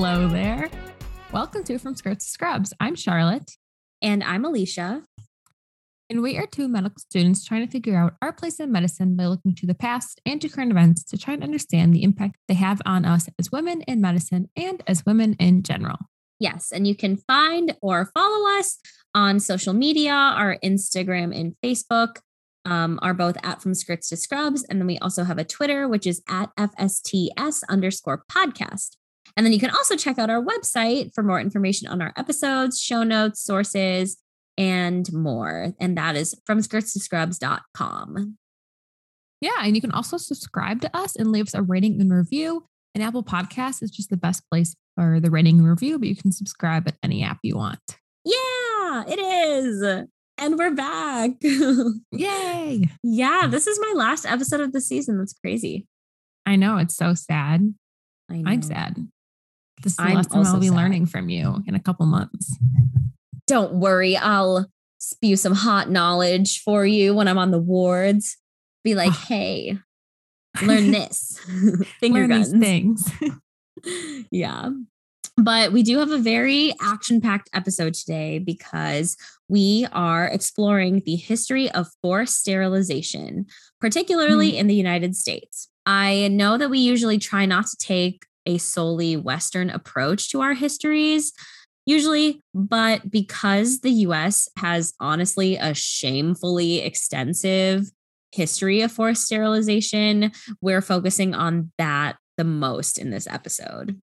Hello, there. Welcome to From Skirts to Scrubs. I'm Charlotte. And I'm Alicia. And we are two medical students trying to figure out our place in medicine by looking to the past and to current events to try and understand the impact they have on us as women in medicine and as women in general. Yes. And you can find or follow us on social media. Our Instagram and Facebook um, are both at From Skirts to Scrubs. And then we also have a Twitter, which is at FSTS underscore podcast. And then you can also check out our website for more information on our episodes, show notes, sources, and more. And that is from skirts to scrubs.com. Yeah. And you can also subscribe to us and leave us a rating and review. And Apple Podcasts is just the best place for the rating and review, but you can subscribe at any app you want. Yeah, it is. And we're back. Yay. yeah, this is my last episode of the season. That's crazy. I know. It's so sad. I I'm sad. This is the I'm lesson I'll be sad. learning from you in a couple months. Don't worry, I'll spew some hot knowledge for you when I'm on the wards. Be like, hey, learn this. Finger Learn guns. these things. yeah. But we do have a very action packed episode today because we are exploring the history of forced sterilization, particularly hmm. in the United States. I know that we usually try not to take a solely Western approach to our histories, usually, but because the US has honestly a shamefully extensive history of forced sterilization, we're focusing on that the most in this episode.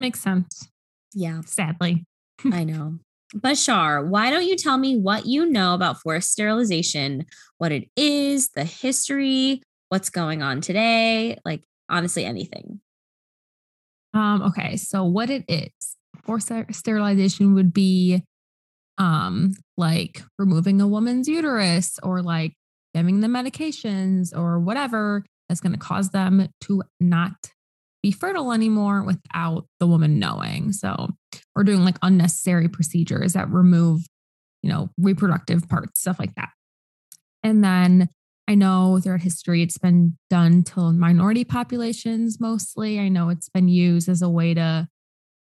Makes sense. Yeah, Sadly. I know. Bashar, why don't you tell me what you know about forced sterilization, what it is, the history, what's going on today? Like, honestly, anything. Um, okay, so what it is for sterilization would be um like removing a woman's uterus or like giving them medications or whatever that's going to cause them to not be fertile anymore without the woman knowing. So we're doing like unnecessary procedures that remove, you know, reproductive parts, stuff like that. And then I know throughout history it's been done to minority populations mostly. I know it's been used as a way to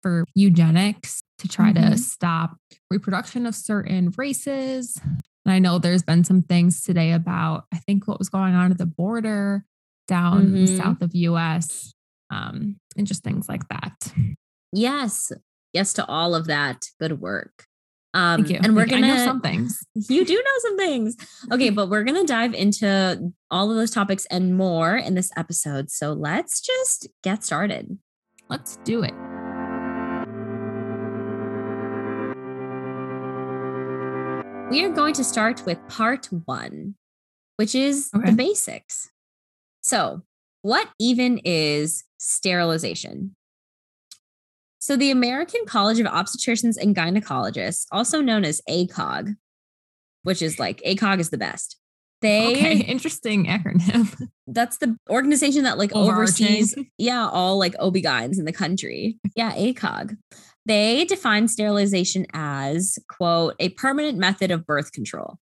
for eugenics to try to Mhm. stop reproduction of certain races. And I know there's been some things today about I think what was going on at the border down Mhm. south of US um, and just things like that. Yes. Yes to all of that. Good work. Um, Thank you. And we're Like, going I know some things. You do know some things. Okay, but we're going to dive into all of those topics and more in this episode. So let's just get started. Let's do it. We are going to start with part one, which is Okay. the basics. So, what even is sterilization? So, the American College of Obstetricians and Gynecologists, also known as ACOG, which is like ACOG is the best. They Okay, interesting acronym. that's the organization that like oversees yeah all like OB-GYNs in the country. Yeah ACOG they define sterilization as quote a permanent method of birth control.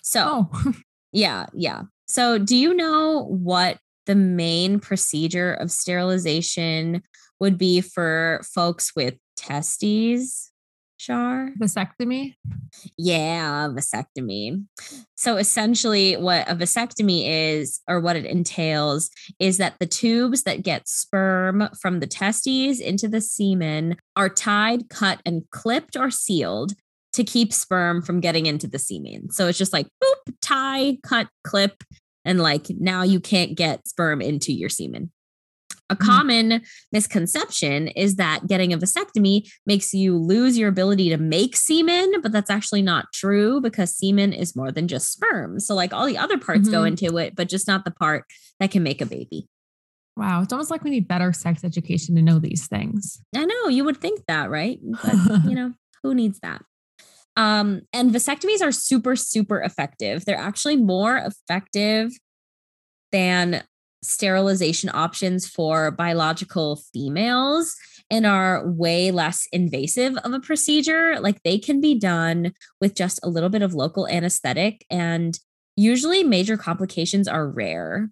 So Oh, yeah yeah. So do you know what the main procedure of sterilization would be for folks with testes Shar? vasectomy. Yeah, vasectomy. So essentially, what a vasectomy is, or what it entails, is that the tubes that get sperm from the testes into the semen are tied, cut, and clipped or sealed to keep sperm from getting into the semen. So it's just like boop, tie, cut, clip, and like now you can't get sperm into your semen. A Mhm. common misconception is that getting a vasectomy makes you lose your ability to make semen, but that's actually not true because semen is more than just sperm. So, like all the other parts go Mhm. into it, but just not the part that can make a baby. Wow, it's almost like we need better sex education to know these things. I know you would think that, right? But, you know, who needs that? Um, and vasectomies are super, super effective. They're actually more effective than sterilization options for biological females and are way less invasive of a procedure. Like they can be done with just a little bit of local anesthetic, and usually major complications are rare.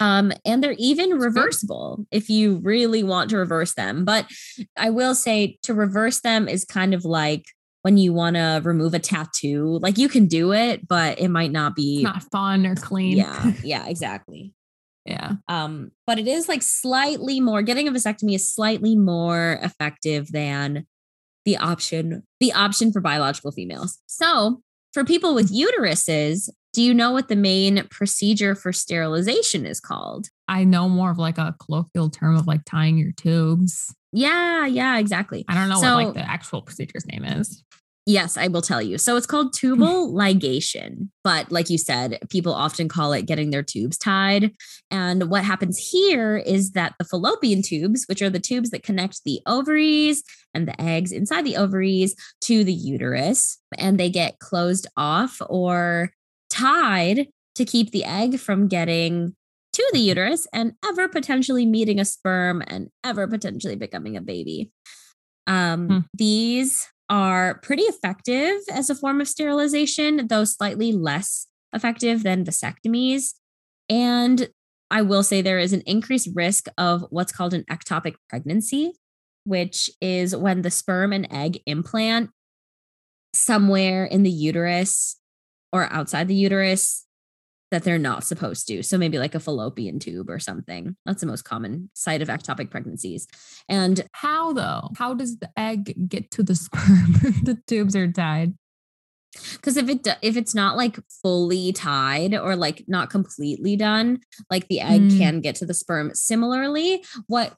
Um, and they're even reversible if you really want to reverse them. But I will say to reverse them is kind of like when you want to remove a tattoo. Like you can do it, but it might not be It's not fun or clean. Yeah, yeah, exactly. Yeah. Um, but it is like slightly more getting a vasectomy is slightly more effective than the option, the option for biological females. So for people with uteruses, do you know what the main procedure for sterilization is called? I know more of like a colloquial term of like tying your tubes. Yeah, yeah, exactly. I don't know So- what like the actual procedure's name is. Yes, I will tell you. So it's called tubal ligation, but like you said, people often call it getting their tubes tied. And what happens here is that the fallopian tubes, which are the tubes that connect the ovaries and the eggs inside the ovaries to the uterus, and they get closed off or tied to keep the egg from getting to the uterus and ever potentially meeting a sperm and ever potentially becoming a baby. Um, Hmm. These are pretty effective as a form of sterilization, though slightly less effective than vasectomies. And I will say there is an increased risk of what's called an ectopic pregnancy, which is when the sperm and egg implant somewhere in the uterus or outside the uterus that they're not supposed to. So maybe like a fallopian tube or something. That's the most common site of ectopic pregnancies. And How though? How does the egg get to the sperm? the tubes are tied. because if it if it's not like fully tied or like not completely done, like the egg Mm. can get to the sperm. Similarly, what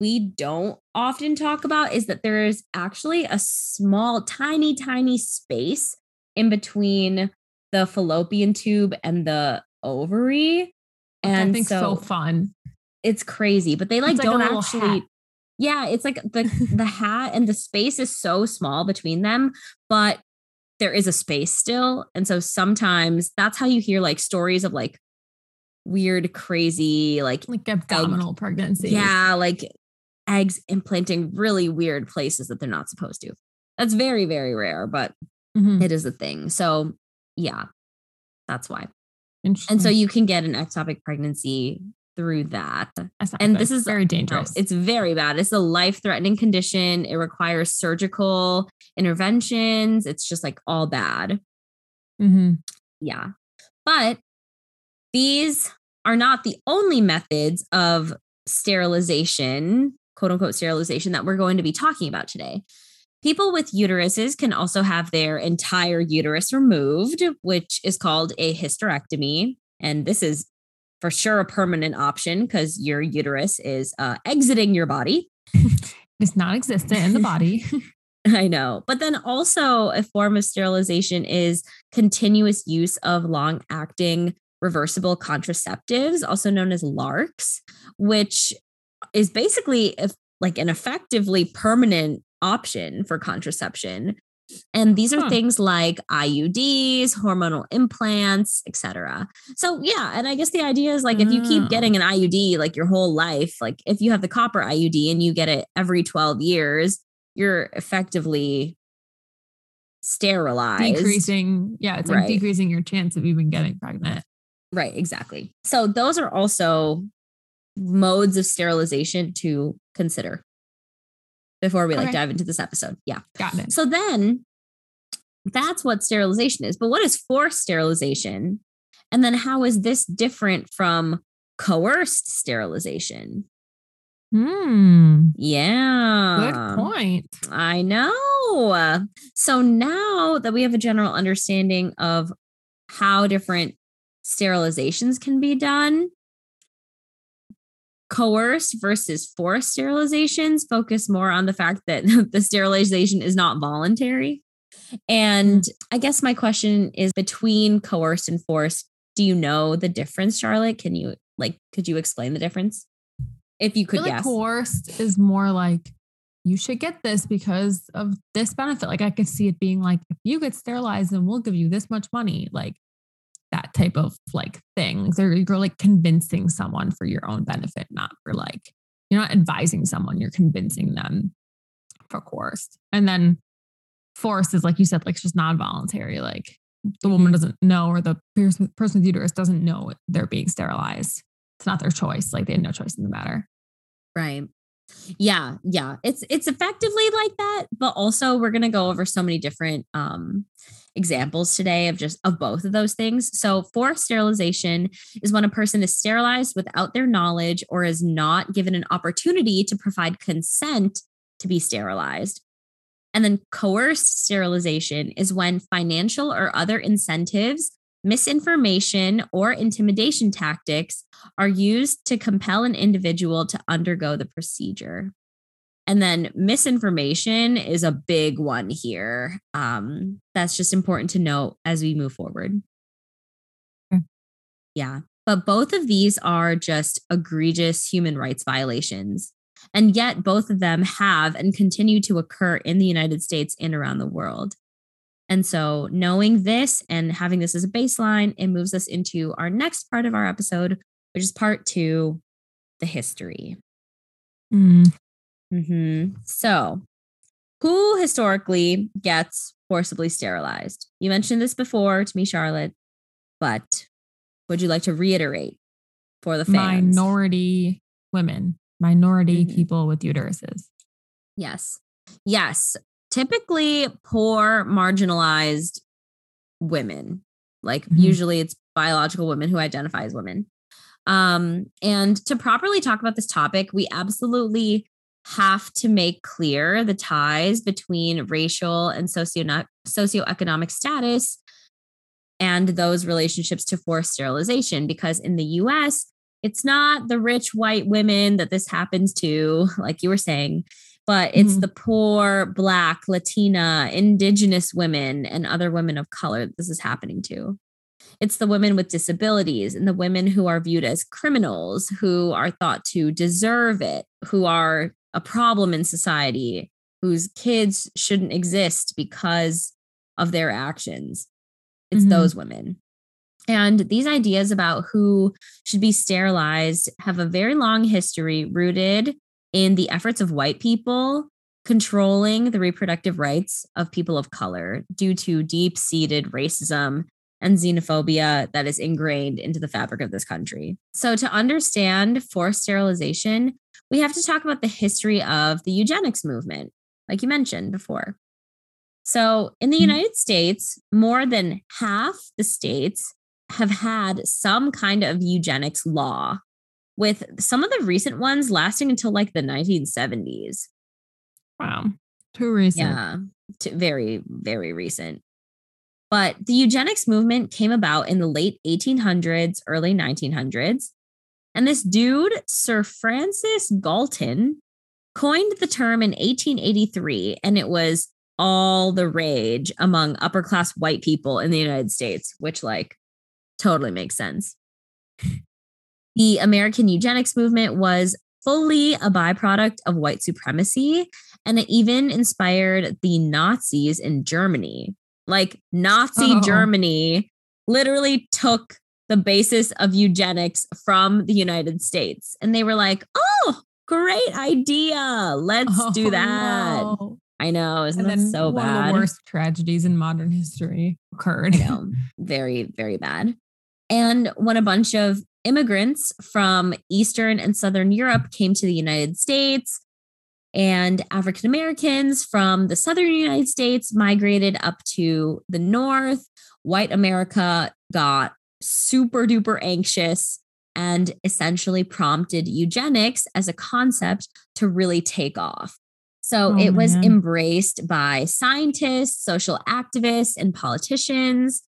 we don't often talk about is that there is actually a small, tiny, tiny space in between the fallopian tube and the ovary. And I think so, so fun. it's crazy, but they like like don't actually. hat. Yeah, it's like the the hat and the space is so small between them, but there is a space still, and so sometimes that's how you hear like stories of like weird, crazy, like Like abdominal pregnancy. yeah, like eggs implanting really weird places that they're not supposed to. That's very very rare, but Mhm. it is a thing. So yeah, that's why. And so you can get an ectopic pregnancy through that. And good. this is- very dangerous. it's very bad. It's a life threatening condition. It requires surgical interventions. It's just like all bad. Mm-hmm. Yeah. But these are not the only methods of sterilization, quote unquote sterilization, that we're going to be talking about today. People with uteruses can also have their entire uterus removed, which is called a hysterectomy. And this is for sure a permanent option because your uterus is uh, exiting your body. It's not existent in the body. I know. But then also a form of sterilization is continuous use of long acting reversible contraceptives, also known as LARCs, which is basically if, like an effectively permanent option for contraception. And these are Huh. things like IUDs, hormonal implants, etc. So yeah, and I guess the idea is like if you keep Oh. getting an IUD like your whole life, like if you have the copper IUD and you get it every 12 years, you're effectively sterilized. decreasing. Yeah, it's like Right. decreasing your chance of even getting pregnant. Right, exactly. So those are also modes of sterilization to consider before we like Okay. dive into this episode. Yeah. Got it. So then that's what sterilization is. But what is forced sterilization? And then how is this different from coerced sterilization? Hmm. Yeah. Good point. I know. So now that we have a general understanding of how different sterilizations can be done, coerced versus forced sterilizations focus more on the fact that the sterilization is not voluntary. And I guess my question is between coerced and forced, do you know the difference, Charlotte? Can you like could you explain the difference? If you I feel could like coerced is more like you should get this because of this benefit. Like I could see it being like if you get sterilized, then we'll give you this much money. Like that type of like thing. They're, you're like convincing someone for your own benefit, not for like you're not advising someone. You're convincing them for coerced. And then forced is like you said, like it's just non-voluntary. Like the woman doesn't know, or the person with uterus doesn't know they're being sterilized. it's not their choice. Like they had no choice in the matter. Right. Yeah, yeah. It's it's effectively like that, but also we're going to go over so many different um examples today of just of both of those things. So, forced sterilization is when a person is sterilized without their knowledge or is not given an opportunity to provide consent to be sterilized. And then coerced sterilization is when financial or other incentives, misinformation, or intimidation tactics are used to compel an individual to undergo the procedure. And then misinformation is a big one here. Um, that's just important to note as we move forward. Okay. Yeah. But both of these are just egregious human rights violations. And yet, both of them have and continue to occur in the United States and around the world. And so, knowing this and having this as a baseline, it moves us into our next part of our episode, which is part two the history. Mm. Mm-hmm. So, who historically gets forcibly sterilized? You mentioned this before to me, Charlotte, but would you like to reiterate for the fans? Minority women, minority Mhm. people with uteruses. Yes. Yes. Typically poor, marginalized women. Like Mhm. usually it's biological women who identify as women. Um, and to properly talk about this topic, we absolutely have to make clear the ties between racial and socio socioeconomic status and those relationships to forced sterilization because in the US it's not the rich white women that this happens to like you were saying but it's Mhm. the poor black latina indigenous women and other women of color that this is happening to it's the women with disabilities and the women who are viewed as criminals who are thought to deserve it who are a problem in society whose kids shouldn't exist because of their actions it's Mhm. those women and these ideas about who should be sterilized have a very long history rooted in the efforts of white people controlling the reproductive rights of people of color due to deep seated racism and xenophobia that is ingrained into the fabric of this country. So, to understand forced sterilization, we have to talk about the history of the eugenics movement, like you mentioned before. So, in the Mhm. United States, more than half the states have had some kind of eugenics law, with some of the recent ones lasting until like the 1970s. Wow. Too recent. Yeah, t- very, very recent. But the eugenics movement came about in the late 1800s, early 1900s. And this dude, Sir Francis Galton, coined the term in 1883, and it was all the rage among upper class white people in the United States, which, like, totally makes sense. The American eugenics movement was fully a byproduct of white supremacy, and it even inspired the Nazis in Germany. Like, Nazi Oh. Germany literally took the basis of eugenics from the United States. And they were like, oh, great idea. Let's oh, do Oh, that. no. I know. Isn't And that so one bad? of the worst tragedies in modern history occurred. I know. Very, very bad. And when a bunch of immigrants from Eastern and Southern Europe came to the United States, and African Americans from the Southern United States migrated up to the North, white America got super duper anxious and essentially prompted eugenics as a concept to really take off. So Oh, it was man. embraced by scientists, social activists, and politicians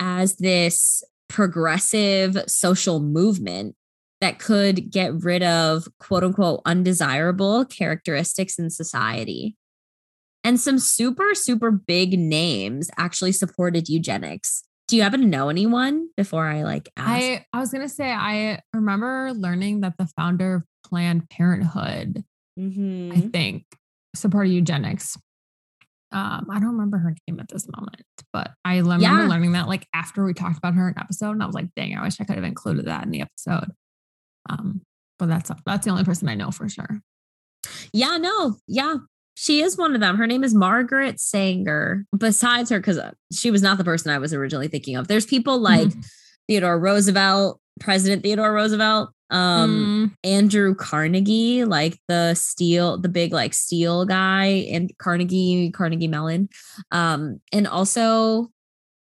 as this progressive social movement that could get rid of quote unquote undesirable characteristics in society. And some super, super big names actually supported eugenics. Do you happen to know anyone before I like ask? I, I was gonna say I remember learning that the founder of Planned Parenthood, Mhm. I think, supported eugenics. Um, I don't remember her name at this moment, but I remember Yeah. learning that like after we talked about her in an episode, and I was like, dang, I wish I could have included that in the episode. Um, but that's that's the only person I know for sure. Yeah, no, yeah. She is one of them. Her name is Margaret Sanger. Besides her, because she was not the person I was originally thinking of. There's people like Mhm. Theodore Roosevelt, President Theodore Roosevelt. Um, Mm, Andrew Carnegie, like the steel, the big like steel guy, and Carnegie, Carnegie Mellon. Um, and also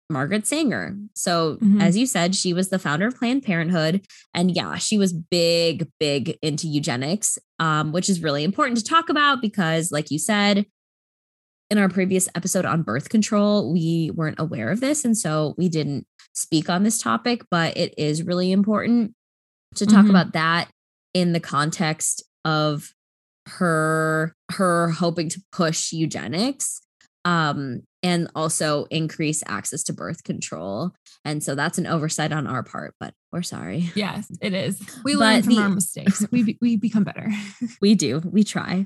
Margaret Sanger. So, Mhm. as you said, she was the founder of Planned Parenthood. And yeah, she was big, big into eugenics, um, which is really important to talk about because, like you said, in our previous episode on birth control, we weren't aware of this. And so we didn't speak on this topic, but it is really important to talk Mhm. about that in the context of her her hoping to push eugenics um and also increase access to birth control and so that's an oversight on our part but we're sorry yes, it is. We But learn from the- our mistakes. We be, we become better. we do we try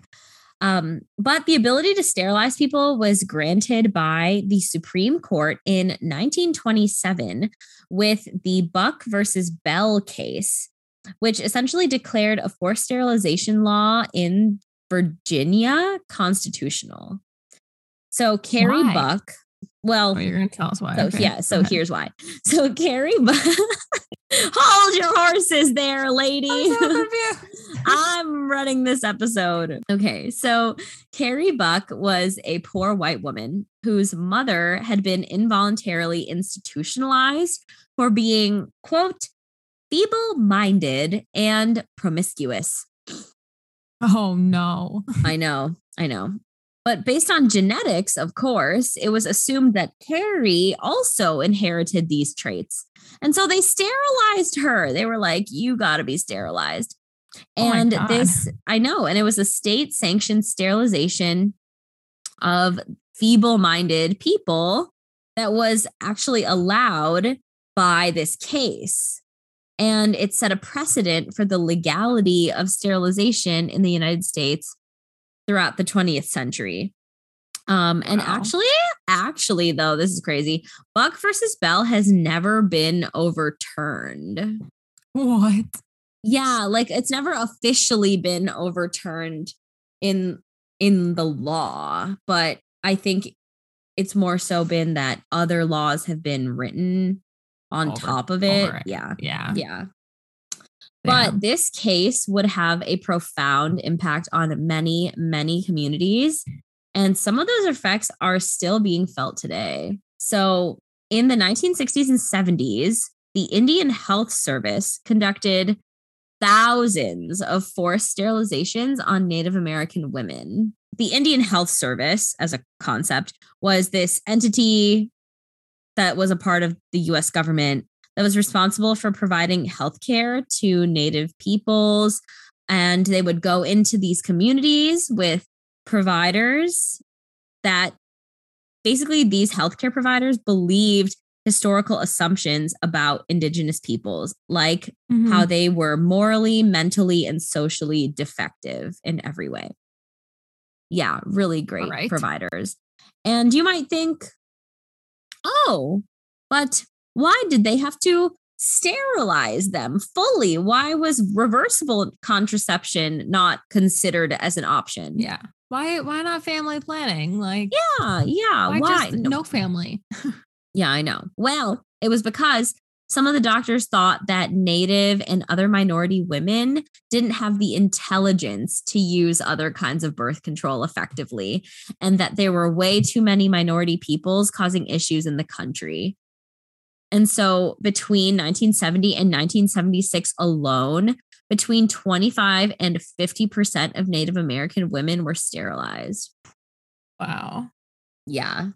um, but the ability to sterilize people was granted by the Supreme Court in 1927 with the Buck versus Bell case, which essentially declared a forced sterilization law in Virginia constitutional. So Carrie Why? Buck, well, Oh, you're gonna tell us why. so Okay, yeah, so here's why. So Carrie Buck, hold your horses there, lady. I'm. I'm running this episode. Okay, so Carrie Buck was a poor white woman whose mother had been involuntarily institutionalized for being, quote, feeble minded and promiscuous. Oh no. I know, I know. But based on genetics, of course, it was assumed that Carrie also inherited these traits. And so they sterilized her. They were like, you got to be sterilized. Oh And God. this, I know, and it was a state sanctioned sterilization of feeble minded people that was actually allowed by this case. And it set a precedent for the legality of sterilization in the United States throughout the 20th century. Um, and Wow. actually, actually, though, this is crazy. Buck versus Bell has never been overturned. What? Yeah, like it's never officially been overturned in in the law, but I think it's more so been that other laws have been written on Over- top of it. it. Yeah. Yeah. Yeah. But this case would have a profound impact on many, many communities. And some of those effects are still being felt today. So, in the 1960s and 70s, the Indian Health Service conducted thousands of forced sterilizations on Native American women. The Indian Health Service, as a concept, was this entity that was a part of the US government that was responsible for providing healthcare to Native peoples. And they would go into these communities with providers that basically these healthcare providers believed historical assumptions about Indigenous peoples, like Mhm. how they were morally, mentally, and socially defective in every way. Yeah, really great right. providers. And you might think, oh, but why did they have to sterilize them fully? Why was reversible contraception not considered as an option? yeah. Why why not family planning? Like Yeah, yeah. why, Why? just No- no family? Yeah, I know. Well, it was because some of the doctors thought that Native and other minority women didn't have the intelligence to use other kinds of birth control effectively, and that there were way too many minority peoples causing issues in the country. And so between 1970 and 1976 alone, between 25 and 50% of Native American women were sterilized. Wow. Yeah.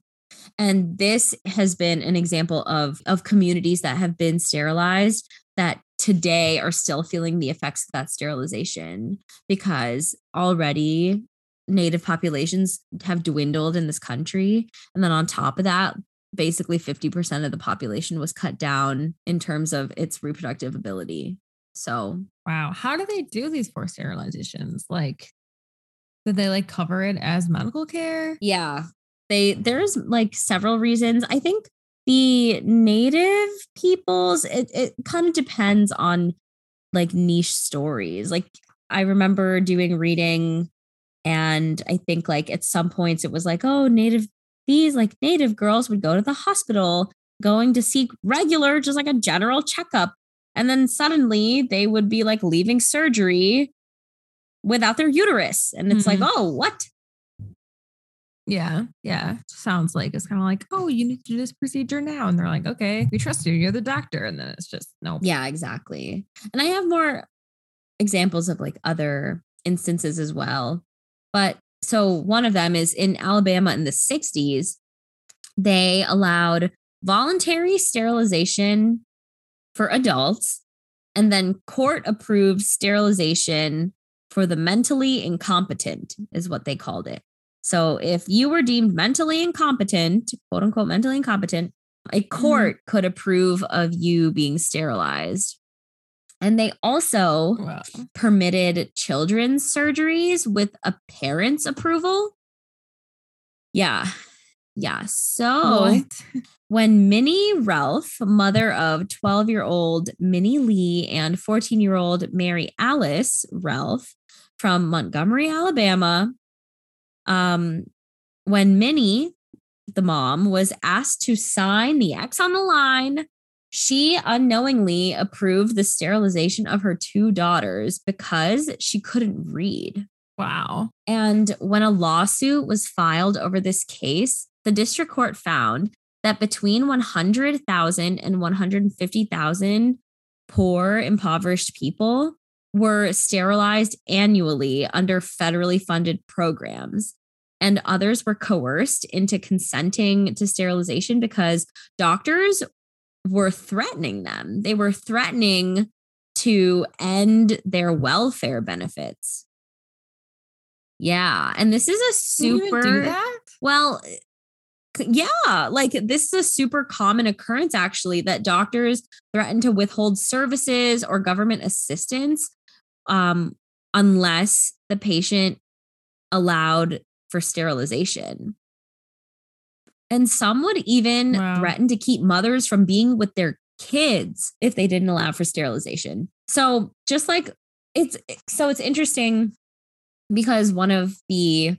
And this has been an example of of communities that have been sterilized that today are still feeling the effects of that sterilization because already native populations have dwindled in this country and then on top of that basically 50% of the population was cut down in terms of its reproductive ability. So, Wow. How do they do these forced sterilizations? Like, did they like cover it as medical care? Yeah. They there's like several reasons. I think the native peoples, it, it kind of depends on like niche stories. Like I remember doing reading and I think like at some points it was like, oh, native these like native girls would go to the hospital going to seek regular, just like a general checkup And then suddenly they would be like leaving surgery without their uterus. And it's Mhm. like, oh, what? Yeah. Yeah. Sounds like it's kind of like, oh, you need to do this procedure now. And they're like, okay, we trust you. You're the doctor. And then it's just, no. Yeah, exactly. And I have more examples of like other instances as well. But so one of them is in Alabama in the 60s, they allowed voluntary sterilization for adults and then court approved sterilization for the mentally incompetent, is what they called it. So if you were deemed mentally incompetent, quote unquote, mentally incompetent, a mm-hmm. court could approve of you being sterilized. And they also Wow. permitted children's surgeries with a parent's approval. Yeah. Yeah. So What? when Minnie Relf, mother of 12 year old Minnie Lee and 14 year old Mary Alice Relf from Montgomery, Alabama, um, when Minnie, the mom, was asked to sign the X on the line, she unknowingly approved the sterilization of her two daughters because she couldn't read. Wow. And when a lawsuit was filed over this case, the district court found that between 100,000 and 150,000 poor, impoverished people were sterilized annually under federally funded programs. And others were coerced into consenting to sterilization because doctors were threatening them. They were threatening to end their welfare benefits. Yeah. And this is a Can you even super do that? well, yeah, like this is a super common occurrence actually that doctors threaten to withhold services or government assistance um, unless the patient allowed for sterilization. And some would even Wow. threaten to keep mothers from being with their kids if they didn't allow for sterilization. So just like it's so it's interesting because one of the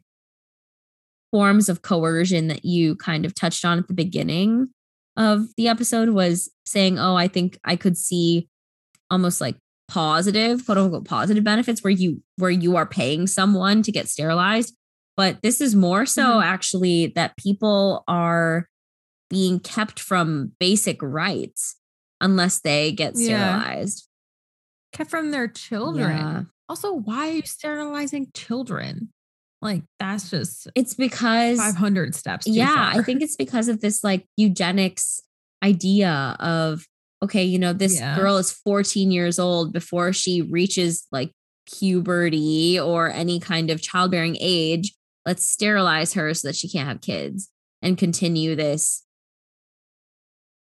forms of coercion that you kind of touched on at the beginning of the episode was saying, Oh, I think I could see almost like positive, quote unquote, positive benefits where you where you are paying someone to get sterilized. But this is more so Mhm. actually that people are being kept from basic rights unless they get Yeah. sterilized. Kept from their children. Yeah. Also, why are you sterilizing children? Like, that's just It's because 500 steps. Yeah, I think it's because of this like eugenics idea of okay, you know, this Yeah. girl is 14 years old before she reaches like puberty or any kind of childbearing age. Let's sterilize her so that she can't have kids and continue this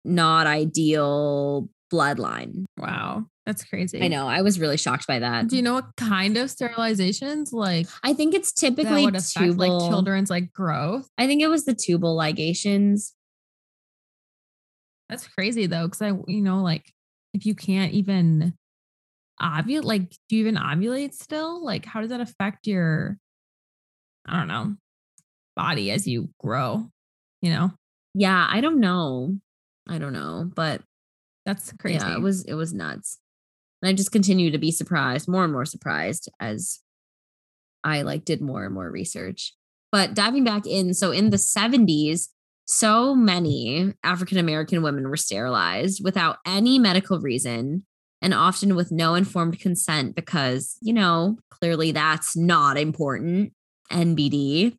not ideal bloodline. Wow. That's crazy. I know. I was really shocked by that. Do you know what kind of sterilizations like I think it's that typically would affect tubal. like children's like growth? I think it was the tubal ligations. That's crazy though, because I, you know, like if you can't even ovulate, like do you even ovulate still? Like, how does that affect your, I don't know, body as you grow? You know, Yeah, I don't know. I don't know, but that's crazy. Yeah, it was it was nuts. And I just continue to be surprised, more and more surprised as I like did more and more research. But diving back in, so in the 70s, so many African American women were sterilized without any medical reason and often with no informed consent because, you know, clearly that's not important. NBD.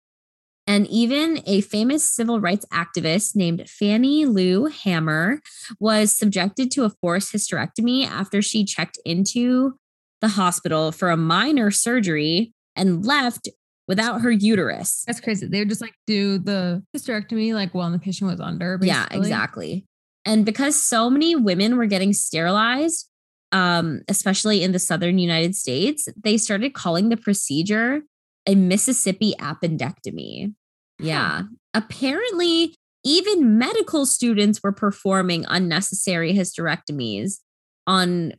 And even a famous civil rights activist named Fannie Lou Hamer was subjected to a forced hysterectomy after she checked into the hospital for a minor surgery and left without her uterus. That's crazy. They would just like do the hysterectomy like while the patient was under. Yeah, exactly. And because so many women were getting sterilized, um, especially in the southern United States, they started calling the procedure a Mississippi appendectomy. Yeah. Apparently, even medical students were performing unnecessary hysterectomies on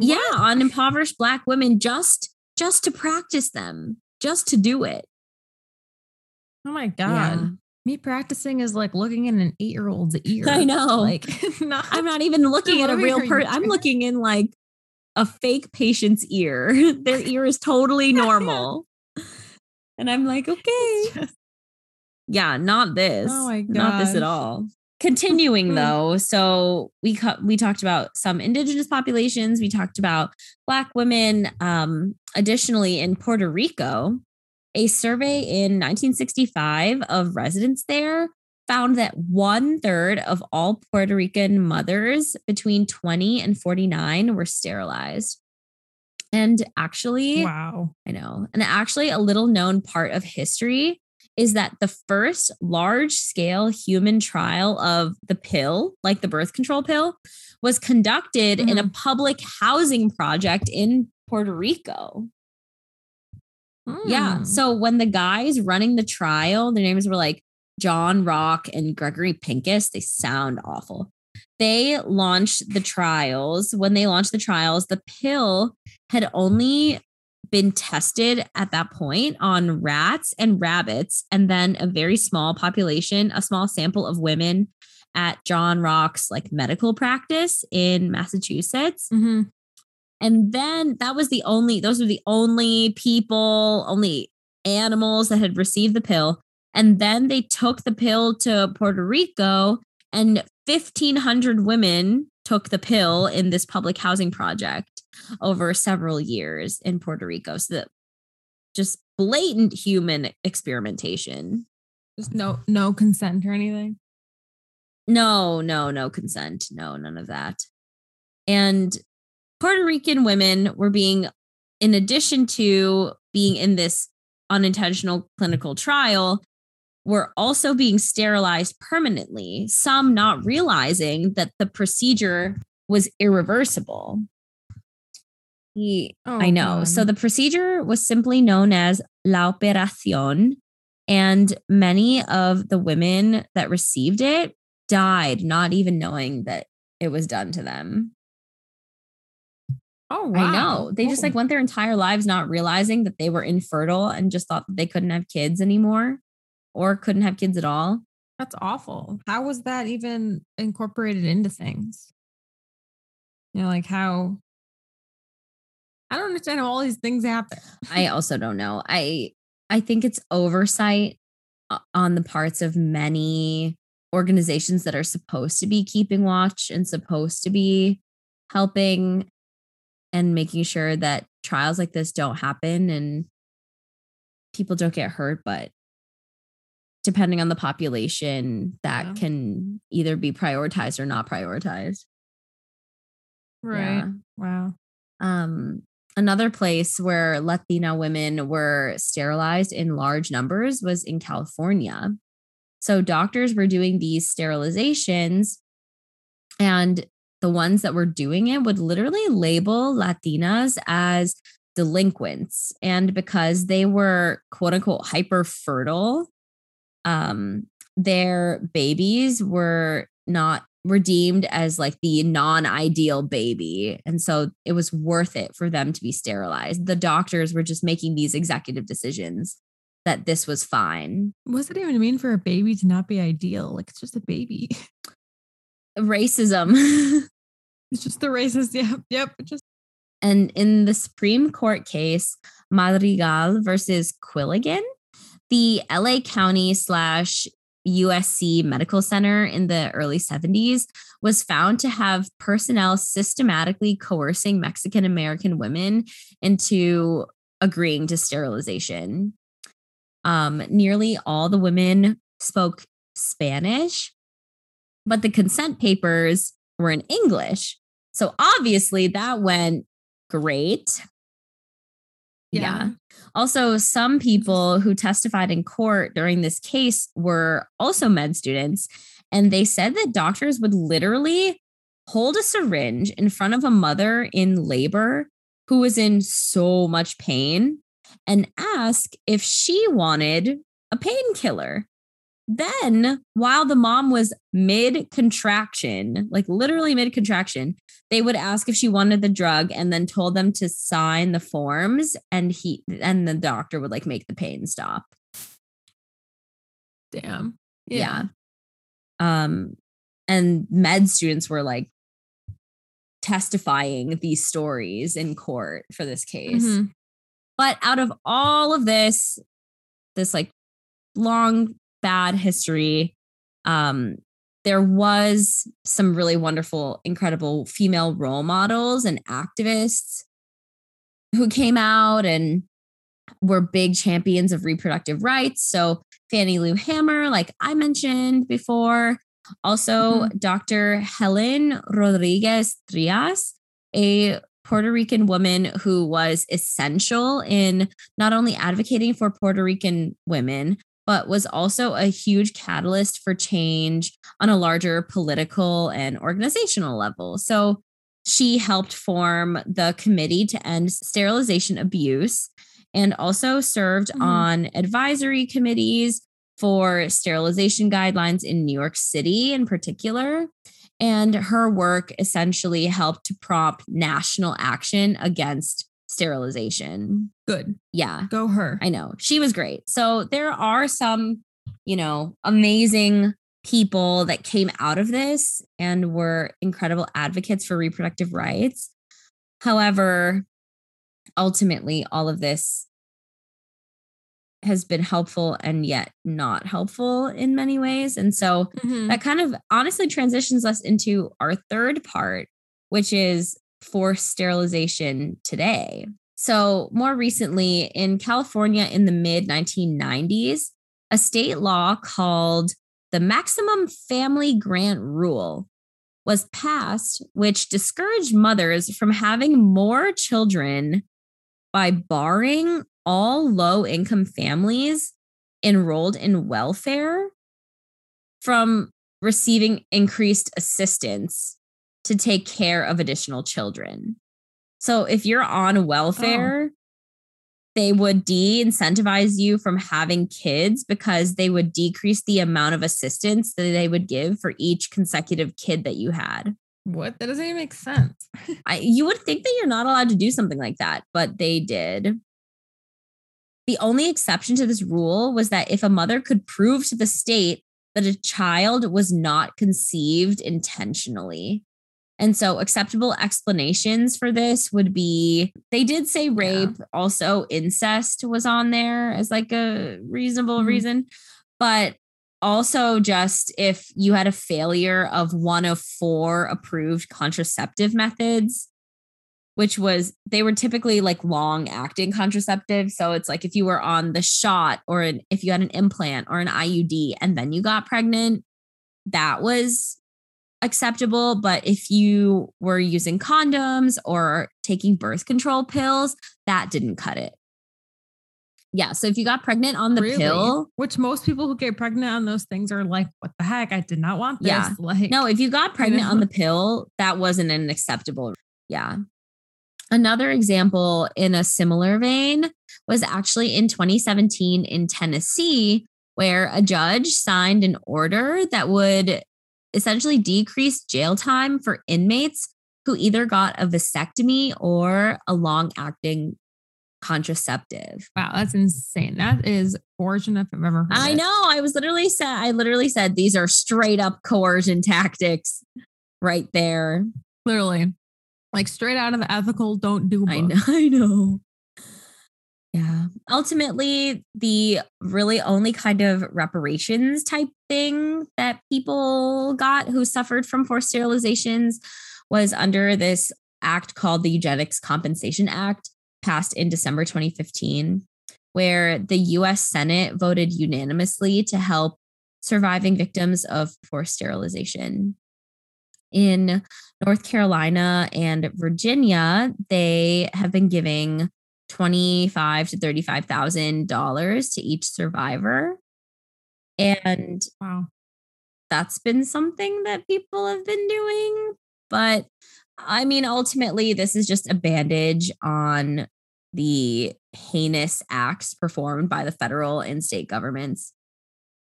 yeah, on impoverished black women just just to practice them, just to do it. Oh my god. Yeah. Me practicing is like looking in an eight year old's ear. I know. Like, not, I'm not even looking at a real person. I'm looking in like a fake patient's ear. Their ear is totally normal. And I'm like, okay. just- Yeah, not this. Oh my Not this at all. Continuing though, so we we talked about some indigenous populations, we talked about black women um additionally in Puerto Rico, a survey in 1965 of residents there found that one third of all Puerto Rican mothers between 20 and 49 were sterilized. And actually, wow. I know. And actually, a little known part of history is that the first large scale human trial of the pill, like the birth control pill, was conducted in a public housing project in Puerto Rico. Yeah. Hmm. So when the guys running the trial, their names were like John Rock and Gregory Pincus, they sound awful. They launched the trials. When they launched the trials, the pill had only been tested at that point on rats and rabbits, and then a very small population, a small sample of women at John Rock's like medical practice in Massachusetts. Mhm. And then that was the only, those were the only people, only animals that had received the pill. And then they took the pill to Puerto Rico, and 1,500 women took the pill in this public housing project over several years in Puerto Rico. So that just blatant human experimentation. Just no no consent or anything. No, no, no consent. No, none of that. And Puerto Rican women were being, in addition to being in this unintentional clinical trial, were also being sterilized permanently, some not realizing that the procedure was irreversible. He, Oh, I know. So the procedure was simply known as la operación. And many of the women that received it died, not even knowing that it was done to them. Oh wow. I know. They just Oh. like went their entire lives not realizing that they were infertile and just thought that they couldn't have kids anymore or couldn't have kids at all. That's awful. How was that even incorporated into things? You know, like how I don't understand how all these things happen. I also don't know. I I think it's oversight on the parts of many organizations that are supposed to be keeping watch and supposed to be helping and making sure that trials like this don't happen and people don't get hurt but depending on the population that Yeah. can either be prioritized or not prioritized Yeah. Wow. um, another place where Latina women were sterilized in large numbers was in California. So doctors were doing these sterilizations, and the ones that were doing it would literally label Latinas as delinquents. And because they were quote unquote hyper fertile, um, their babies were not were deemed as like the non-ideal baby and so it was worth it for them to be sterilized the doctors were just making these executive decisions that this was fine What does it even mean for a baby to not be ideal? Like it's just a baby. racism It's just the racist. Yep. Yep. Just and in the supreme court case madrigal versus quilligan the la county slash usc medical center in the early 70s was found to have personnel systematically coercing mexican american women into agreeing to sterilization um, nearly all the women spoke spanish but the consent papers were in english so obviously that went great. Yeah. Also, some people who testified in court during this case were also med students, and they said that doctors would literally hold a syringe in front of a mother in labor who was in so much pain and ask if she wanted a painkiller. Then, while the mom was mid contraction, like literally mid contraction, they would ask if she wanted the drug and then told them to sign the forms and he and the doctor would like make the pain stop. Damn. Yeah. Um, and med students were like testifying these stories in court for this case. Mhm. But out of all of this, this like long bad history, um, there was some really wonderful, incredible female role models and activists who came out and were big champions of reproductive rights. So Fannie Lou Hamer, like I mentioned before, also Dr. Helen Rodriguez Trias, a Puerto Rican woman who was essential in not only advocating for Puerto Rican women, but was also a huge catalyst for change on a larger political and organizational level. So she helped form the Committee to End Sterilization Abuse and also served Mhm. on advisory committees for sterilization guidelines in New York City in particular. And her work essentially helped to prompt national action against sterilization. Good. Yeah, Go her. I know. She was great. So there are some, you know, amazing people that came out of this and were incredible advocates for reproductive rights. However, ultimately, all of this has been helpful and yet not helpful in many ways. And so Mhm. that kind of honestly transitions us into our third part, which is forced sterilization today. So, more recently in California in the mid 1990s, a state law called the Maximum Family Grant Rule was passed, which discouraged mothers from having more children by barring all low income families enrolled in welfare from receiving increased assistance to take care of additional children. So if you're on welfare, oh. they would de incentivize you from having kids because they would decrease the amount of assistance that they would give for each consecutive kid that you had. What? That doesn't even make sense. I you would think that you're not allowed to do something like that, but they did. The only exception to this rule was that if a mother could prove to the state that a child was not conceived intentionally. And so acceptable explanations for this would be they did say rape, also incest was on there as like a reasonable Mhm. reason, but also just if you had a failure of one of four approved contraceptive methods which was they were typically like long acting contraceptives so it's like if you were on the shot or an, if you had an implant or an IUD and then you got pregnant that was acceptable but if you were using condoms or taking birth control pills that didn't cut it yeah so if you got pregnant on the Really? pill Which most people who get pregnant on those things are like, what the heck? I did not want this. Yeah. Like, No, if you got pregnant on the pill, that wasn't an acceptable. Yeah. Another example in a similar vein was actually in 2017 in Tennessee, where a judge signed an order that would essentially decreased jail time for inmates who either got a vasectomy or a long acting contraceptive. wow, that's insane. That is coercion if I've ever heard I it. know. I was literally said, I literally said these are straight up coercion tactics right there. Literally. Like straight out of the ethical don't do book. I know. I know. Yeah. Ultimately, the really only kind of reparations type thing that people got who suffered from forced sterilizations was under this act called the Eugenics Compensation Act, passed in December 2015, where the US Senate voted unanimously to help surviving victims of forced sterilization. In North Carolina and Virginia, they have been giving twenty-five to thirty-five thousand dollars to each survivor, and Wow. that's been something that people have been doing. But I mean, ultimately, this is just a bandage on the heinous acts performed by the federal and state governments.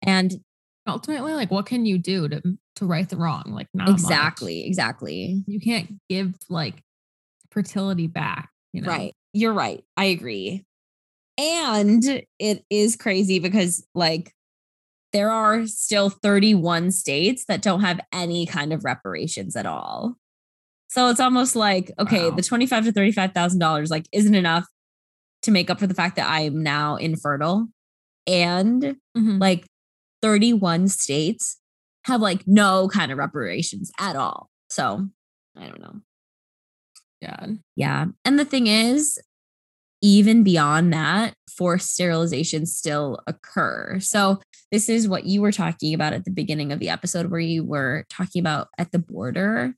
And Ultimately, like what can you do to to right the wrong? Like not much. exactly, exactly. You can't give like fertility back, you know. Right. You're right. I agree. And it is crazy because, like, there are still 31 states that don't have any kind of reparations at all. So it's almost like, okay, Wow. the 25 to $35,000 like isn't enough to make up for the fact that I am now infertile. And Mhm. like 31 states have like no kind of reparations at all. So I don't know. Yeah. Yeah. And the thing is, even beyond that, forced sterilizations still occur. So, this is what you were talking about at the beginning of the episode, where you were talking about at the border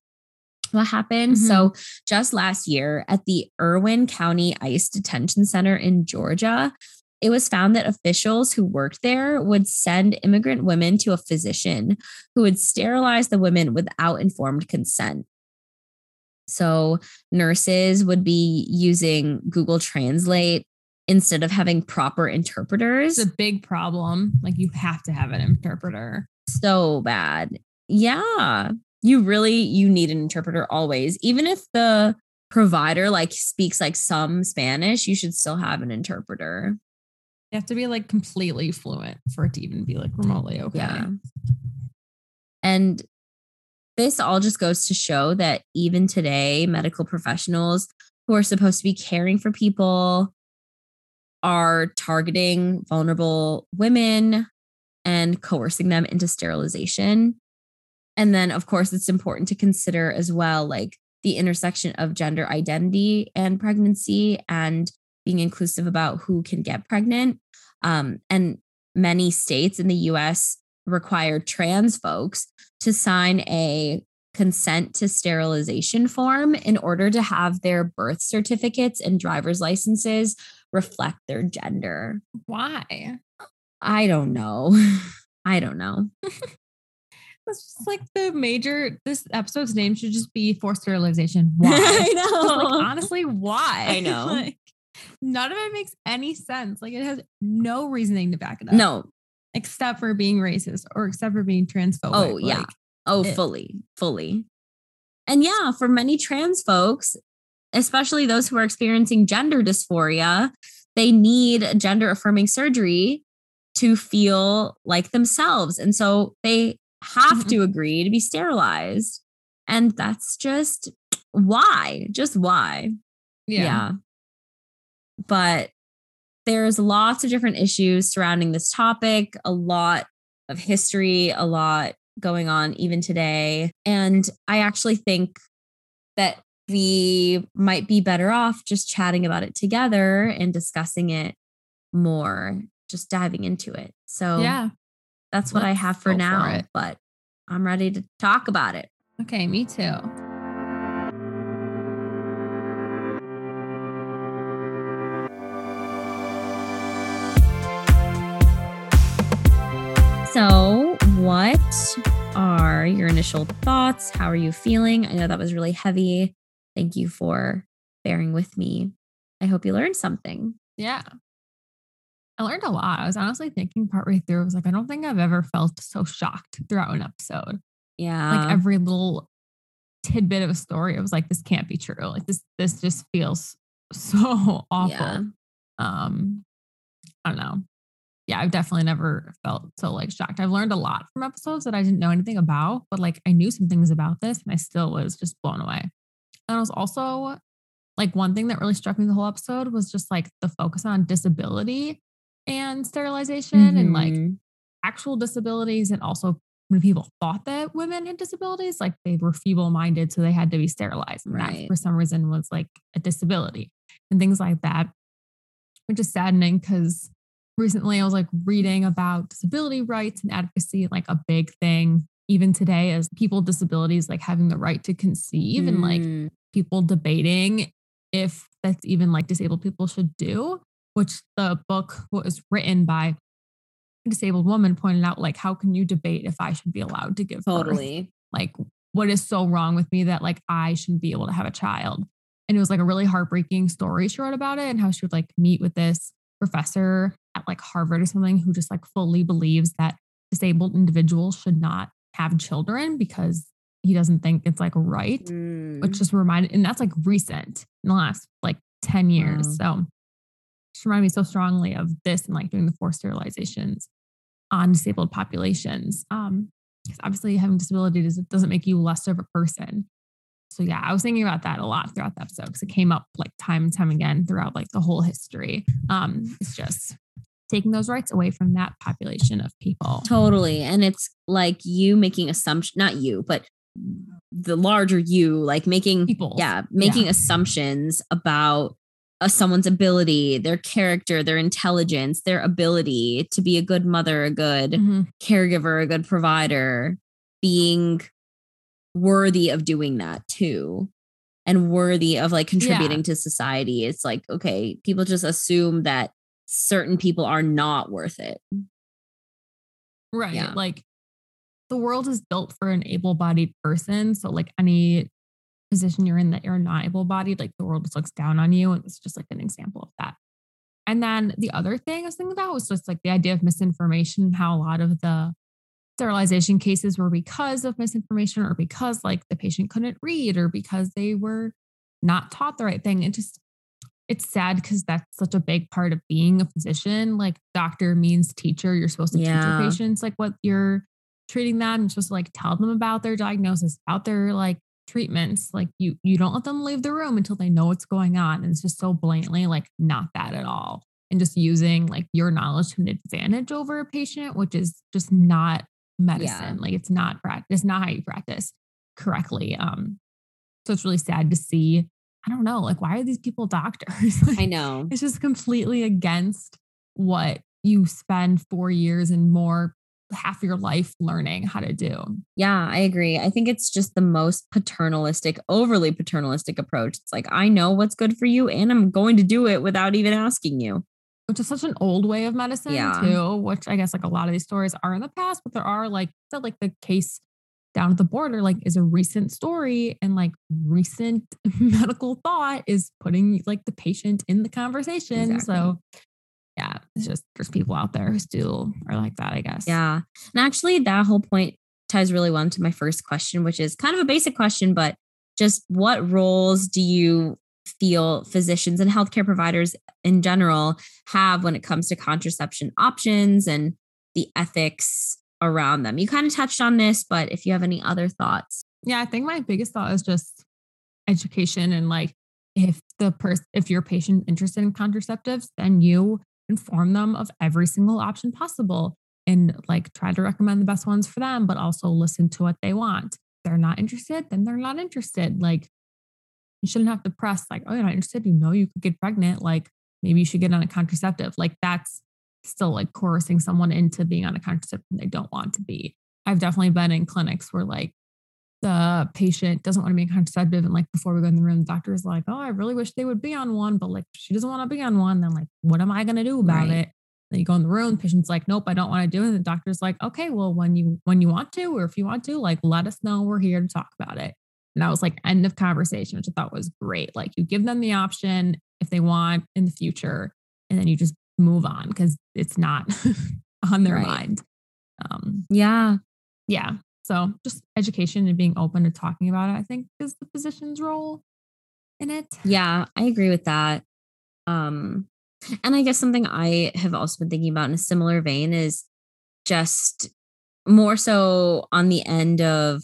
what happened. Mm-hmm. So, just last year at the Irwin County ICE Detention Center in Georgia, it was found that officials who worked there would send immigrant women to a physician who would sterilize the women without informed consent. So nurses would be using Google Translate instead of having proper interpreters. It's a big problem. Like you have to have an interpreter. so bad. Yeah. You really you need an interpreter always. Even if the provider like speaks like some Spanish, you should still have an interpreter. You have to be like completely fluent for it to even be like remotely okay. Yeah. And this all just goes to show that even today, medical professionals who are supposed to be caring for people are targeting vulnerable women and coercing them into sterilization. And then, of course, it's important to consider as well, like the intersection of gender identity and pregnancy and being inclusive about who can get pregnant. Um, and many states in the US require trans folks to sign a consent to sterilization form in order to have their birth certificates and driver's licenses reflect their gender. Why? I don't know. I don't know. That's just like the major. This episode's name should just be forced sterilization. Why? I know. like honestly, why? I know. like, none of it makes any sense. Like it has no reasoning to back it up. no. Except for being racist or except for being transphobic. Oh, yeah. Like, Oh, it- fully, fully. And yeah, for many trans folks, especially those who are experiencing gender dysphoria, they need gender affirming surgery to feel like themselves. And so they have Mhm. to agree to be sterilized. And that's just why, just why. yeah. But there's lots of different issues surrounding this topic, a lot of history, a lot going on even today. And I actually think that we might be better off just chatting about it together and discussing it more, just diving into it. So Yeah. that's what I let's have for go for now, but I'm ready to talk about it. Okay, me too. What are your initial thoughts? How are you feeling? I know that was really heavy. Thank you for bearing with me. I hope you learned something. Yeah. I learned a lot. I was honestly thinking partway through, I was like, I don't think I've ever felt so shocked throughout an episode. Yeah. Like every little tidbit of a story, I was like, this can't be true. Like this, this just feels so awful. Yeah. Um, I don't know. Yeah, I've definitely never felt so like shocked. I've learned a lot from episodes that I didn't know anything about, but like I knew some things about this and I still was just blown away. And I was also like one thing that really struck me the whole episode was just like the focus on disability and sterilization and like Mhm. actual disabilities and also when people thought that women had disabilities, like they were feeble minded, so they had to be sterilized. And that for some reason was like a disability and things like that, which is saddening because recently I was like reading about disability rights and advocacy, like a big thing even today as people with disabilities like having the right to conceive and like Mm, people debating if that's even like disabled people should do, which the book was written by a disabled woman pointed out like how can you debate if I should be allowed to give birth? totally. Like what is so wrong with me that like I shouldn't be able to have a child? And it was like a really heartbreaking story she wrote about it and how she would like meet with this professor at like Harvard or something who just like fully believes that disabled individuals should not have children because he doesn't think it's like right Mm, which just reminded, and that's like recent in the last like 10 years. So just reminded me so strongly of this and like doing the forced sterilizations. on disabled populations. Um, because obviously having disability does, doesn't make you less of a person. So yeah, I was thinking about that a lot throughout the episode because it came up like time and time again throughout like the whole history. Um, it's just taking those rights away from that population of people. Totally. And it's like you making assumption, not you, but the larger you, like making people. Yeah, making yeah. assumptions about uh, someone's ability, their character, their intelligence, their ability to be a good mother, a good mm-hmm. caregiver, a good provider, being worthy of doing that too and worthy of like contributing yeah. to society. It's like, okay, people just assume that certain people are not worth it. Right. Yeah. Like the world is built for an able bodied person. So, like any position you're in that you're not able bodied, like the world just looks down on you. And it's just like an example of that. And then the other thing I was thinking about was just like the idea of misinformation, how a lot of the sterilization cases were because of misinformation or because like the patient couldn't read or because they were not taught the right thing. It just, it's sad because that's such a big part of being a physician. Like doctor means teacher. You're supposed to yeah. teach your patients like what you're treating them. You're supposed to like tell them about their diagnosis, about their like treatments like you you don't let them leave the room until they know what's going on and it's just so blatantly like not that at all and just using like your knowledge to an advantage over a patient which is just not medicine yeah. like it's not practice it's not how you practice correctly um so it's really sad to see i don't know like why are these people doctors like, i know it's just completely against what you spend four years and more half your life learning how to do. Yeah, I agree. I think it's just the most paternalistic, overly paternalistic approach. It's like, I know what's good for you and I'm going to do it without even asking you. Which is such an old way of medicine, yeah. too, which I guess like a lot of these stories are in the past, but there are like, so like the case down at the border, like is a recent story and like recent medical thought is putting like the patient in the conversation. Exactly. So yeah, it's just there's people out there who still are like that, I guess. Yeah. And actually, that whole point ties really well into my first question, which is kind of a basic question, but just what roles do you feel physicians and healthcare providers in general have when it comes to contraception options and the ethics around them? You kind of touched on this, but if you have any other thoughts. Yeah, I think my biggest thought is just education and like if the person if your patient interested in contraceptives, then you inform them of every single option possible and like try to recommend the best ones for them, but also listen to what they want. If they're not interested, then they're not interested. Like you shouldn't have to press like, oh, you're not interested. You know you could get pregnant. Like maybe you should get on a contraceptive. Like that's still like coercing someone into being on a contraceptive they don't want to be. I've definitely been in clinics where like the patient doesn't want to be a contraceptive. And like before we go in the room, the doctor is like, Oh, I really wish they would be on one, but like she doesn't want to be on one. Then like, what am I gonna do about right. it? Then you go in the room, the patient's like, Nope, I don't want to do it. And the doctor's like, Okay, well, when you when you want to, or if you want to, like let us know. We're here to talk about it. And that was like end of conversation, which I thought was great. Like you give them the option if they want in the future, and then you just move on because it's not on their right. mind. Um, yeah. Yeah. So just education and being open to talking about it, I think is the physician's role in it. Yeah, I agree with that. Um, and I guess something I have also been thinking about in a similar vein is just more so on the end of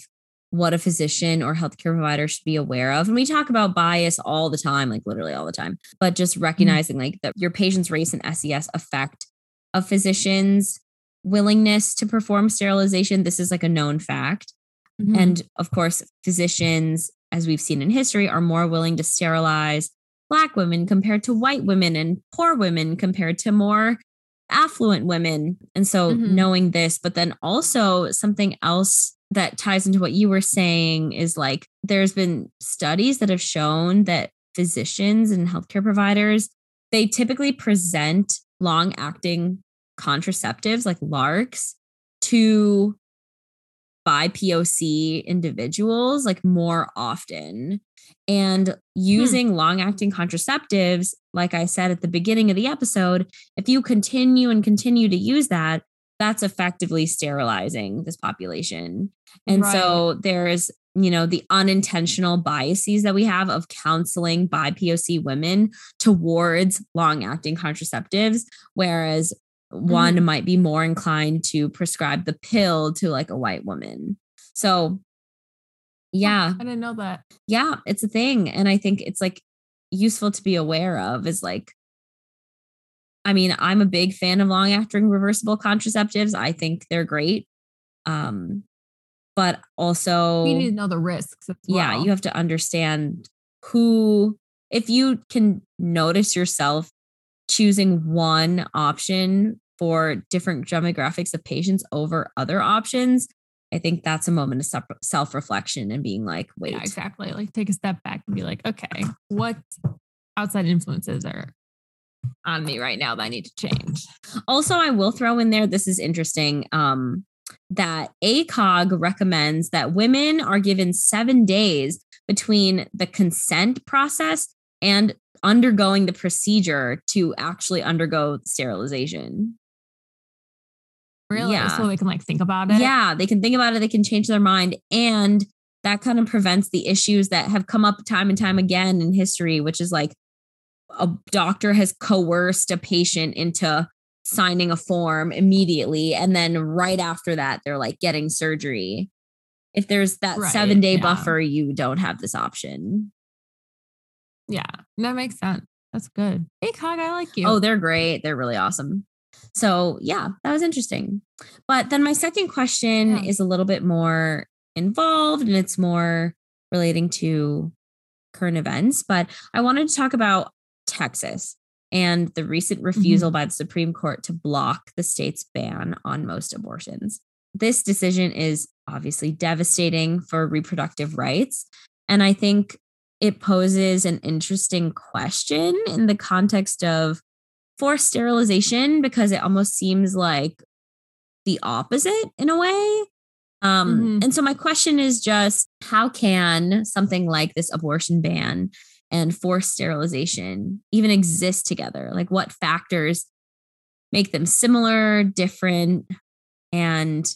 what a physician or healthcare provider should be aware of. And we talk about bias all the time, like literally all the time, but just mm-hmm. recognizing mm-hmm. like that your patient's race and SES affect a physician's willingness to perform sterilization. This is like a known fact. Mm-hmm. And of course, physicians, as we've seen in history, are more willing to sterilize Black women compared to white women and poor women compared to more affluent women. And so, mm-hmm. knowing this, but then also something else that ties into what you were saying is like there's been studies that have shown that physicians and healthcare providers they typically present long acting contraceptives like LARCs to BIPOC individuals like more often. And hmm. using hmm. long acting contraceptives, like I said at the beginning of the episode, if you continue and continue to use that, that's effectively sterilizing this population. And right. so there's, you know, the unintentional biases that we have of counseling BIPOC women towards long acting contraceptives. Whereas one Mhm. might be more inclined to prescribe the pill to like a white woman. So, yeah, I didn't know that. yeah, it's a thing. And I think it's like useful to be aware of is like, I mean, I'm a big fan of long acting reversible contraceptives. I think they're great. Um, but also, We need to know the risks as yeah, you have to understand who, if you can notice yourself choosing one option for different demographics of patients over other options, I think that's a moment of self reflection and being like, wait, Yeah, exactly. Like take a step back and be like, okay, what outside influences are on me right now that I need to change? Also, I will throw in there, this is interesting. Um, that ACOG recommends that women are given seven days between the consent process and undergoing the procedure to actually undergo sterilization. Really? Yeah. So they can like think about it. Yeah, they can think about it, they can change their mind. And that kind of prevents the issues that have come up time and time again in history, which is like a doctor has coerced a patient into signing a form immediately. And then right after that, they're like getting surgery. If there's that Right, seven day yeah. buffer, you don't have this option. Yeah. That makes sense. That's good. ACOG, I like you. Oh, they're great. They're really awesome. So, yeah, that was interesting. But then my second question Yeah. is a little bit more involved and it's more relating to current events. But I wanted to talk about Texas and the recent refusal by the Supreme Court to block the state's ban on most abortions. This decision is obviously devastating for reproductive rights. And I think it poses an interesting question in the context of forced sterilization because it almost seems like the opposite in a way. Um, Mhm. And so, my question is just how can something like this abortion ban and forced sterilization even exist together? Like, what factors make them similar, different, and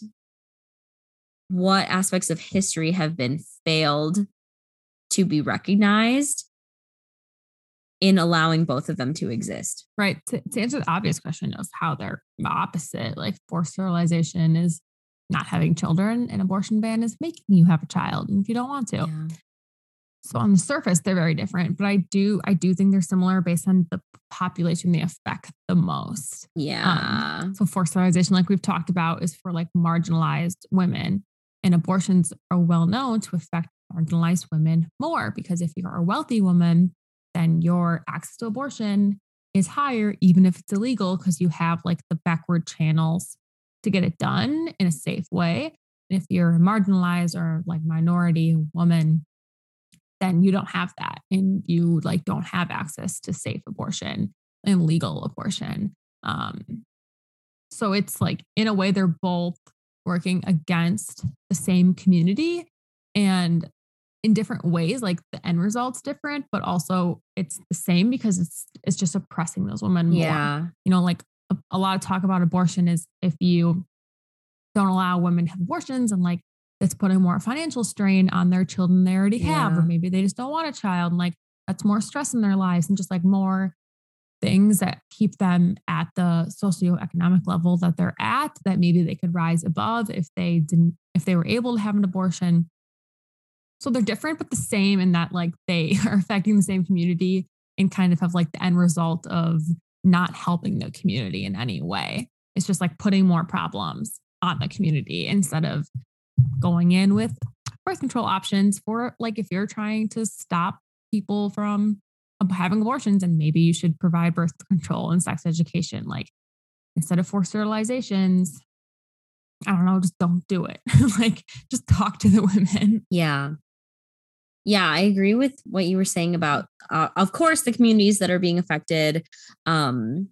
what aspects of history have been failed to be recognized in allowing both of them to exist? right. To, to answer the obvious question of how they're opposite, like forced sterilization is not having children, and abortion ban is making you have a child if you don't want to. Yeah. So on the surface, they're very different, but I do I do think they're similar based on the population they affect the most. Um, yeah. So forced sterilization, like we've talked about, is for like marginalized women, and abortions are well known to affect marginalized women more because if you're a wealthy woman, then your access to abortion is higher, even if it's illegal, because you have like the backward channels to get it done in a safe way. And if you're a marginalized or like minority woman, then you don't have that and you like don't have access to safe abortion and legal abortion. Um, so it's like in a way they're both working against the same community and in different ways like the end result's different but also it's the same because it's it's just oppressing those women more Yeah. you know like a, a lot of talk about abortion is if you don't allow women to have abortions and like it's putting more financial strain on their children they already have or maybe they just don't want a child and like that's more stress in their lives and just like more things that keep them at the socioeconomic level that they're at that maybe they could rise above if they didn't if they were able to have an abortion. So they're different but the same in that like they are affecting the same community and kind of have like the end result of not helping the community in any way. It's just like putting more problems on the community instead of going in with birth control options for like if you're trying to stop people from having abortions and maybe you should provide birth control and sex education like instead of forced sterilizations i don't know just don't do it like just talk to the women Yeah. Yeah, I agree with what you were saying about, uh, of course, the communities that are being affected. Um,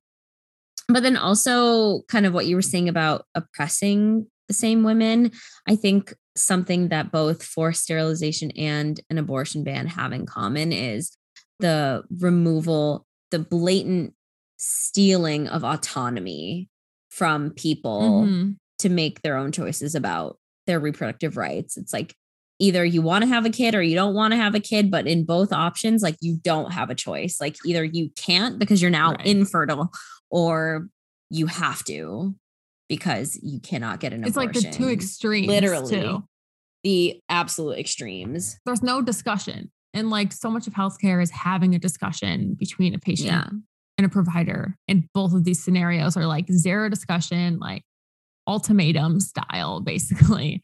but then also kind of what you were saying about oppressing the same women. I think something that both forced sterilization and an abortion ban have in common is the removal, the blatant stealing of autonomy from people Mhm. to make their own choices about their reproductive rights. It's like either you want to have a kid or you don't want to have a kid, but in both options, like you don't have a choice. Like either you can't because you're now Right. infertile, or you have to because you cannot get an abortion. It's like the two extremes. Literally. too. the absolute extremes. There's no discussion. And like so much of healthcare is having a discussion between a patient Yeah. and a provider. And both of these scenarios are like zero discussion, like ultimatum style, basically,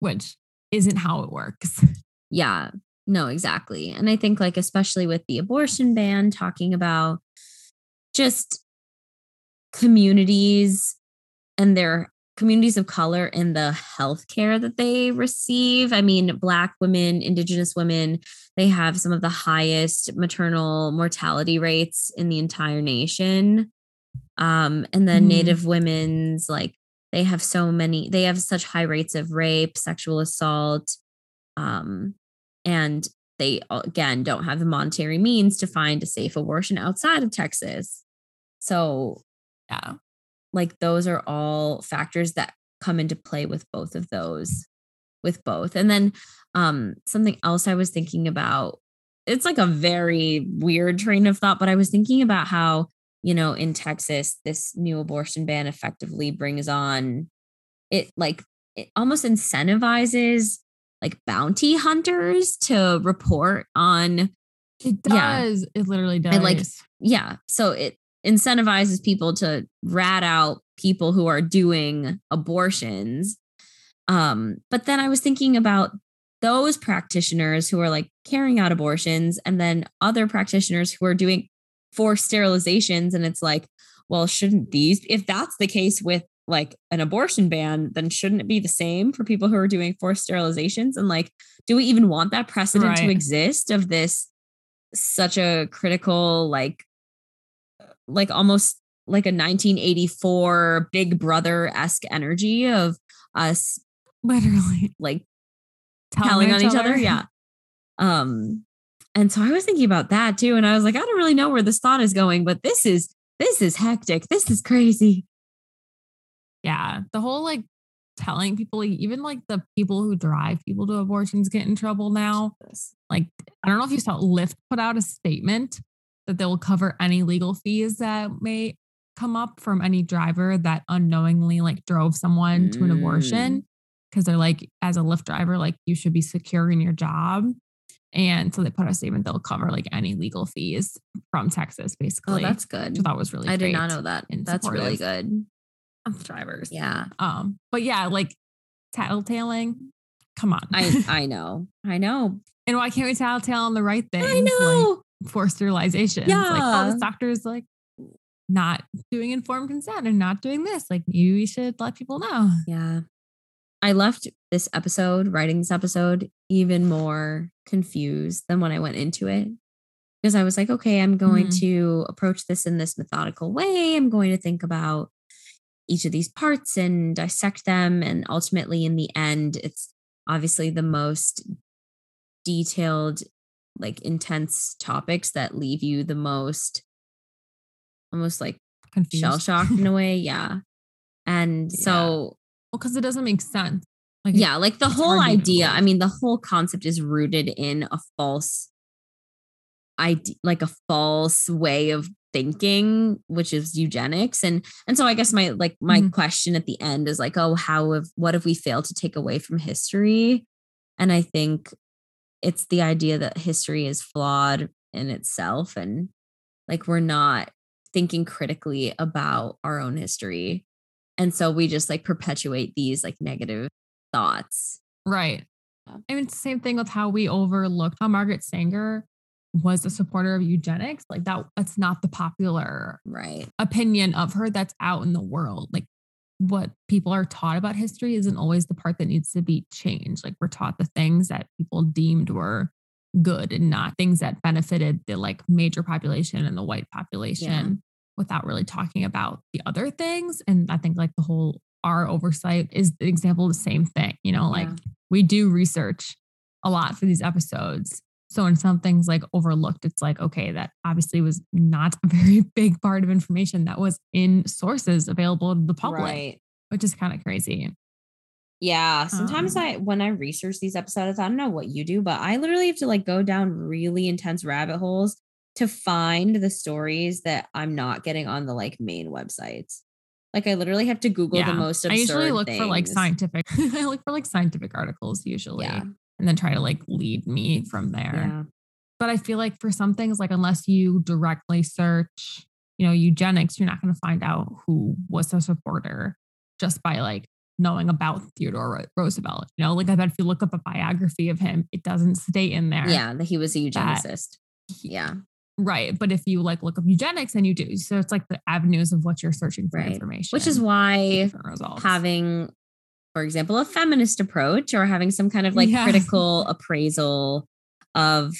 which isn't how it works. Yeah. No, exactly. And I think like especially with the abortion ban talking about just communities and their communities of color and the health care that they receive. I mean, Black women, Indigenous women, they have some of the highest maternal mortality rates in the entire nation. Um, and then Mhm. Native women's, like, they have so many, they have such high rates of rape, sexual assault. Um, and they, again, don't have the monetary means to find a safe abortion outside of Texas. So Yeah. Like those are all factors that come into play with both of those with both and then um something else i was thinking about it's like a very weird train of thought but i was thinking about how you know in texas this new abortion ban effectively brings on it like it almost incentivizes like bounty hunters to report on It Yeah. does. It literally does. And, like, yeah so it incentivizes people to rat out people who are doing abortions. Um but then i was thinking about those practitioners who are like carrying out abortions and then other practitioners who are doing forced sterilizations. And it's like well shouldn't these if that's the case with like an abortion ban then shouldn't it be the same for people who are doing forced sterilizations? And like do we even want that precedent to exist of this such a critical like like almost like a 1984 big brother esque energy of us literally like telling on each other. Yeah. Um, and so I was thinking about that too. And I was like, I don't really know where this thought is going, but this is this is hectic. This is crazy. Yeah. The whole like telling people, like, even like the people who drive people to abortions get in trouble now. Like, I don't know if you saw Lyft put out a statement that they will cover any legal fees that may come up from any driver that unknowingly like drove someone to an Mm. abortion. Cause they're like, as a Lyft driver, like you should be secure in your job. And so they put out a statement they'll cover like any legal fees from Texas, basically. Oh, basically. that's good. I was really I did not know that. That's really good. of drivers. Yeah. Um, but yeah, like tattletaling. Come on. I I know. I know. and why can't we tattletale on the right things? I know. Like forced sterilization. Like, oh, Yeah. this doctor's like not doing informed consent and not doing this. Like maybe we should let people know. Yeah. I left this episode, writing this episode, even more confused than when I went into it. Because I was like, okay, I'm going Mhm. to approach this in this methodical way. I'm going to think about each of these parts and dissect them. And ultimately, in the end, it's obviously the most detailed, like intense topics that leave you the most almost like shell shocked in a way. Yeah. And Yeah. so Well, because it doesn't make sense. Like yeah like the whole hard to even idea i mean the whole concept is rooted in a false idea like a false way of thinking which is eugenics and and so i guess my like my Mhm. question at the end is like oh how have what have we failed to take away from history and i think it's the idea that history is flawed in itself and like we're not thinking critically about our own history and so we just like perpetuate these like negative thoughts Right. I mean, it's the same thing with how we overlooked how Margaret Sanger was a supporter of eugenics. Like that, that's not the popular right opinion of her that's out in the world. Like what people are taught about history isn't always the part that needs to be changed. Like we're taught the things that people deemed were good and not things that benefited the like major population and the white population without really talking about the other things. And I think like the whole our oversight is the example of the same thing. You know, like Yeah. we do research a lot for these episodes. So when something's like overlooked, it's like, okay, that obviously was not a very big part of information that was in sources available to the public, right which is kind of crazy. yeah sometimes Um, i when i research these episodes i don't know what you do but i literally have to like go down really intense rabbit holes to find the stories that I'm not getting on the like main websites. Like I literally have to Google Yeah. the most absurd I usually look for like scientific. I look for like scientific articles usually, Yeah. And then try to like lead me from there. Yeah. But I feel like for some things, like unless you directly search, you know, eugenics, you're not going to find out who was a supporter just by like knowing about Theodore Roosevelt. You know, like I bet if you look up a biography of him, it doesn't stay in there. Yeah, that he was a eugenicist. Yeah. Right. But if you like look up eugenics and you do, so it's like the avenues of what you're searching for Right. information. Which is why having, for example, a feminist approach or having some kind of like Yeah. critical appraisal of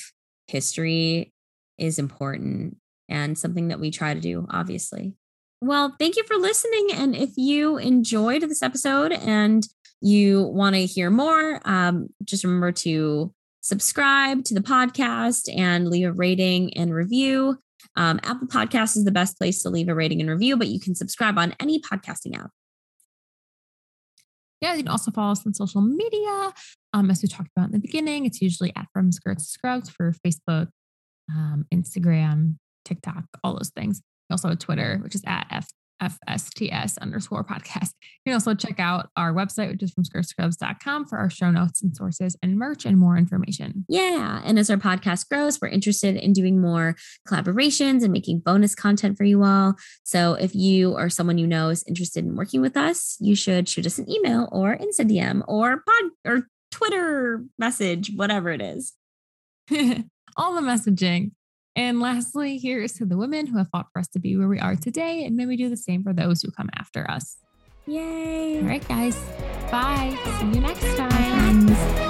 history is important and something that we try to do, obviously. Well, thank you for listening. And if you enjoyed this episode and you want to hear more, um, just remember to subscribe to the podcast and leave a rating and review. Um, Apple Podcast is the best place to leave a rating and review, but you can subscribe on any podcasting app. Yeah, you can also follow us on social media. Um, as we talked about in the beginning, it's usually at From Skirts Scrubs for Facebook, um, Instagram, TikTok, all those things. Also Twitter, which is at F- FSTS underscore podcast. You can also check out our website, which is from skirtscrubs.com for our show notes and sources and merch and more information. Yeah. And as our podcast grows, we're interested in doing more collaborations and making bonus content for you all. So if you or someone you know is interested in working with us, you should shoot us an email or Insta DM or pod or Twitter message, whatever it is. all the messaging. And lastly, here's to the women who have fought for us to be where we are today. And may we do the same for those who come after us. Yay. All right, guys. Bye. See you next time. friends.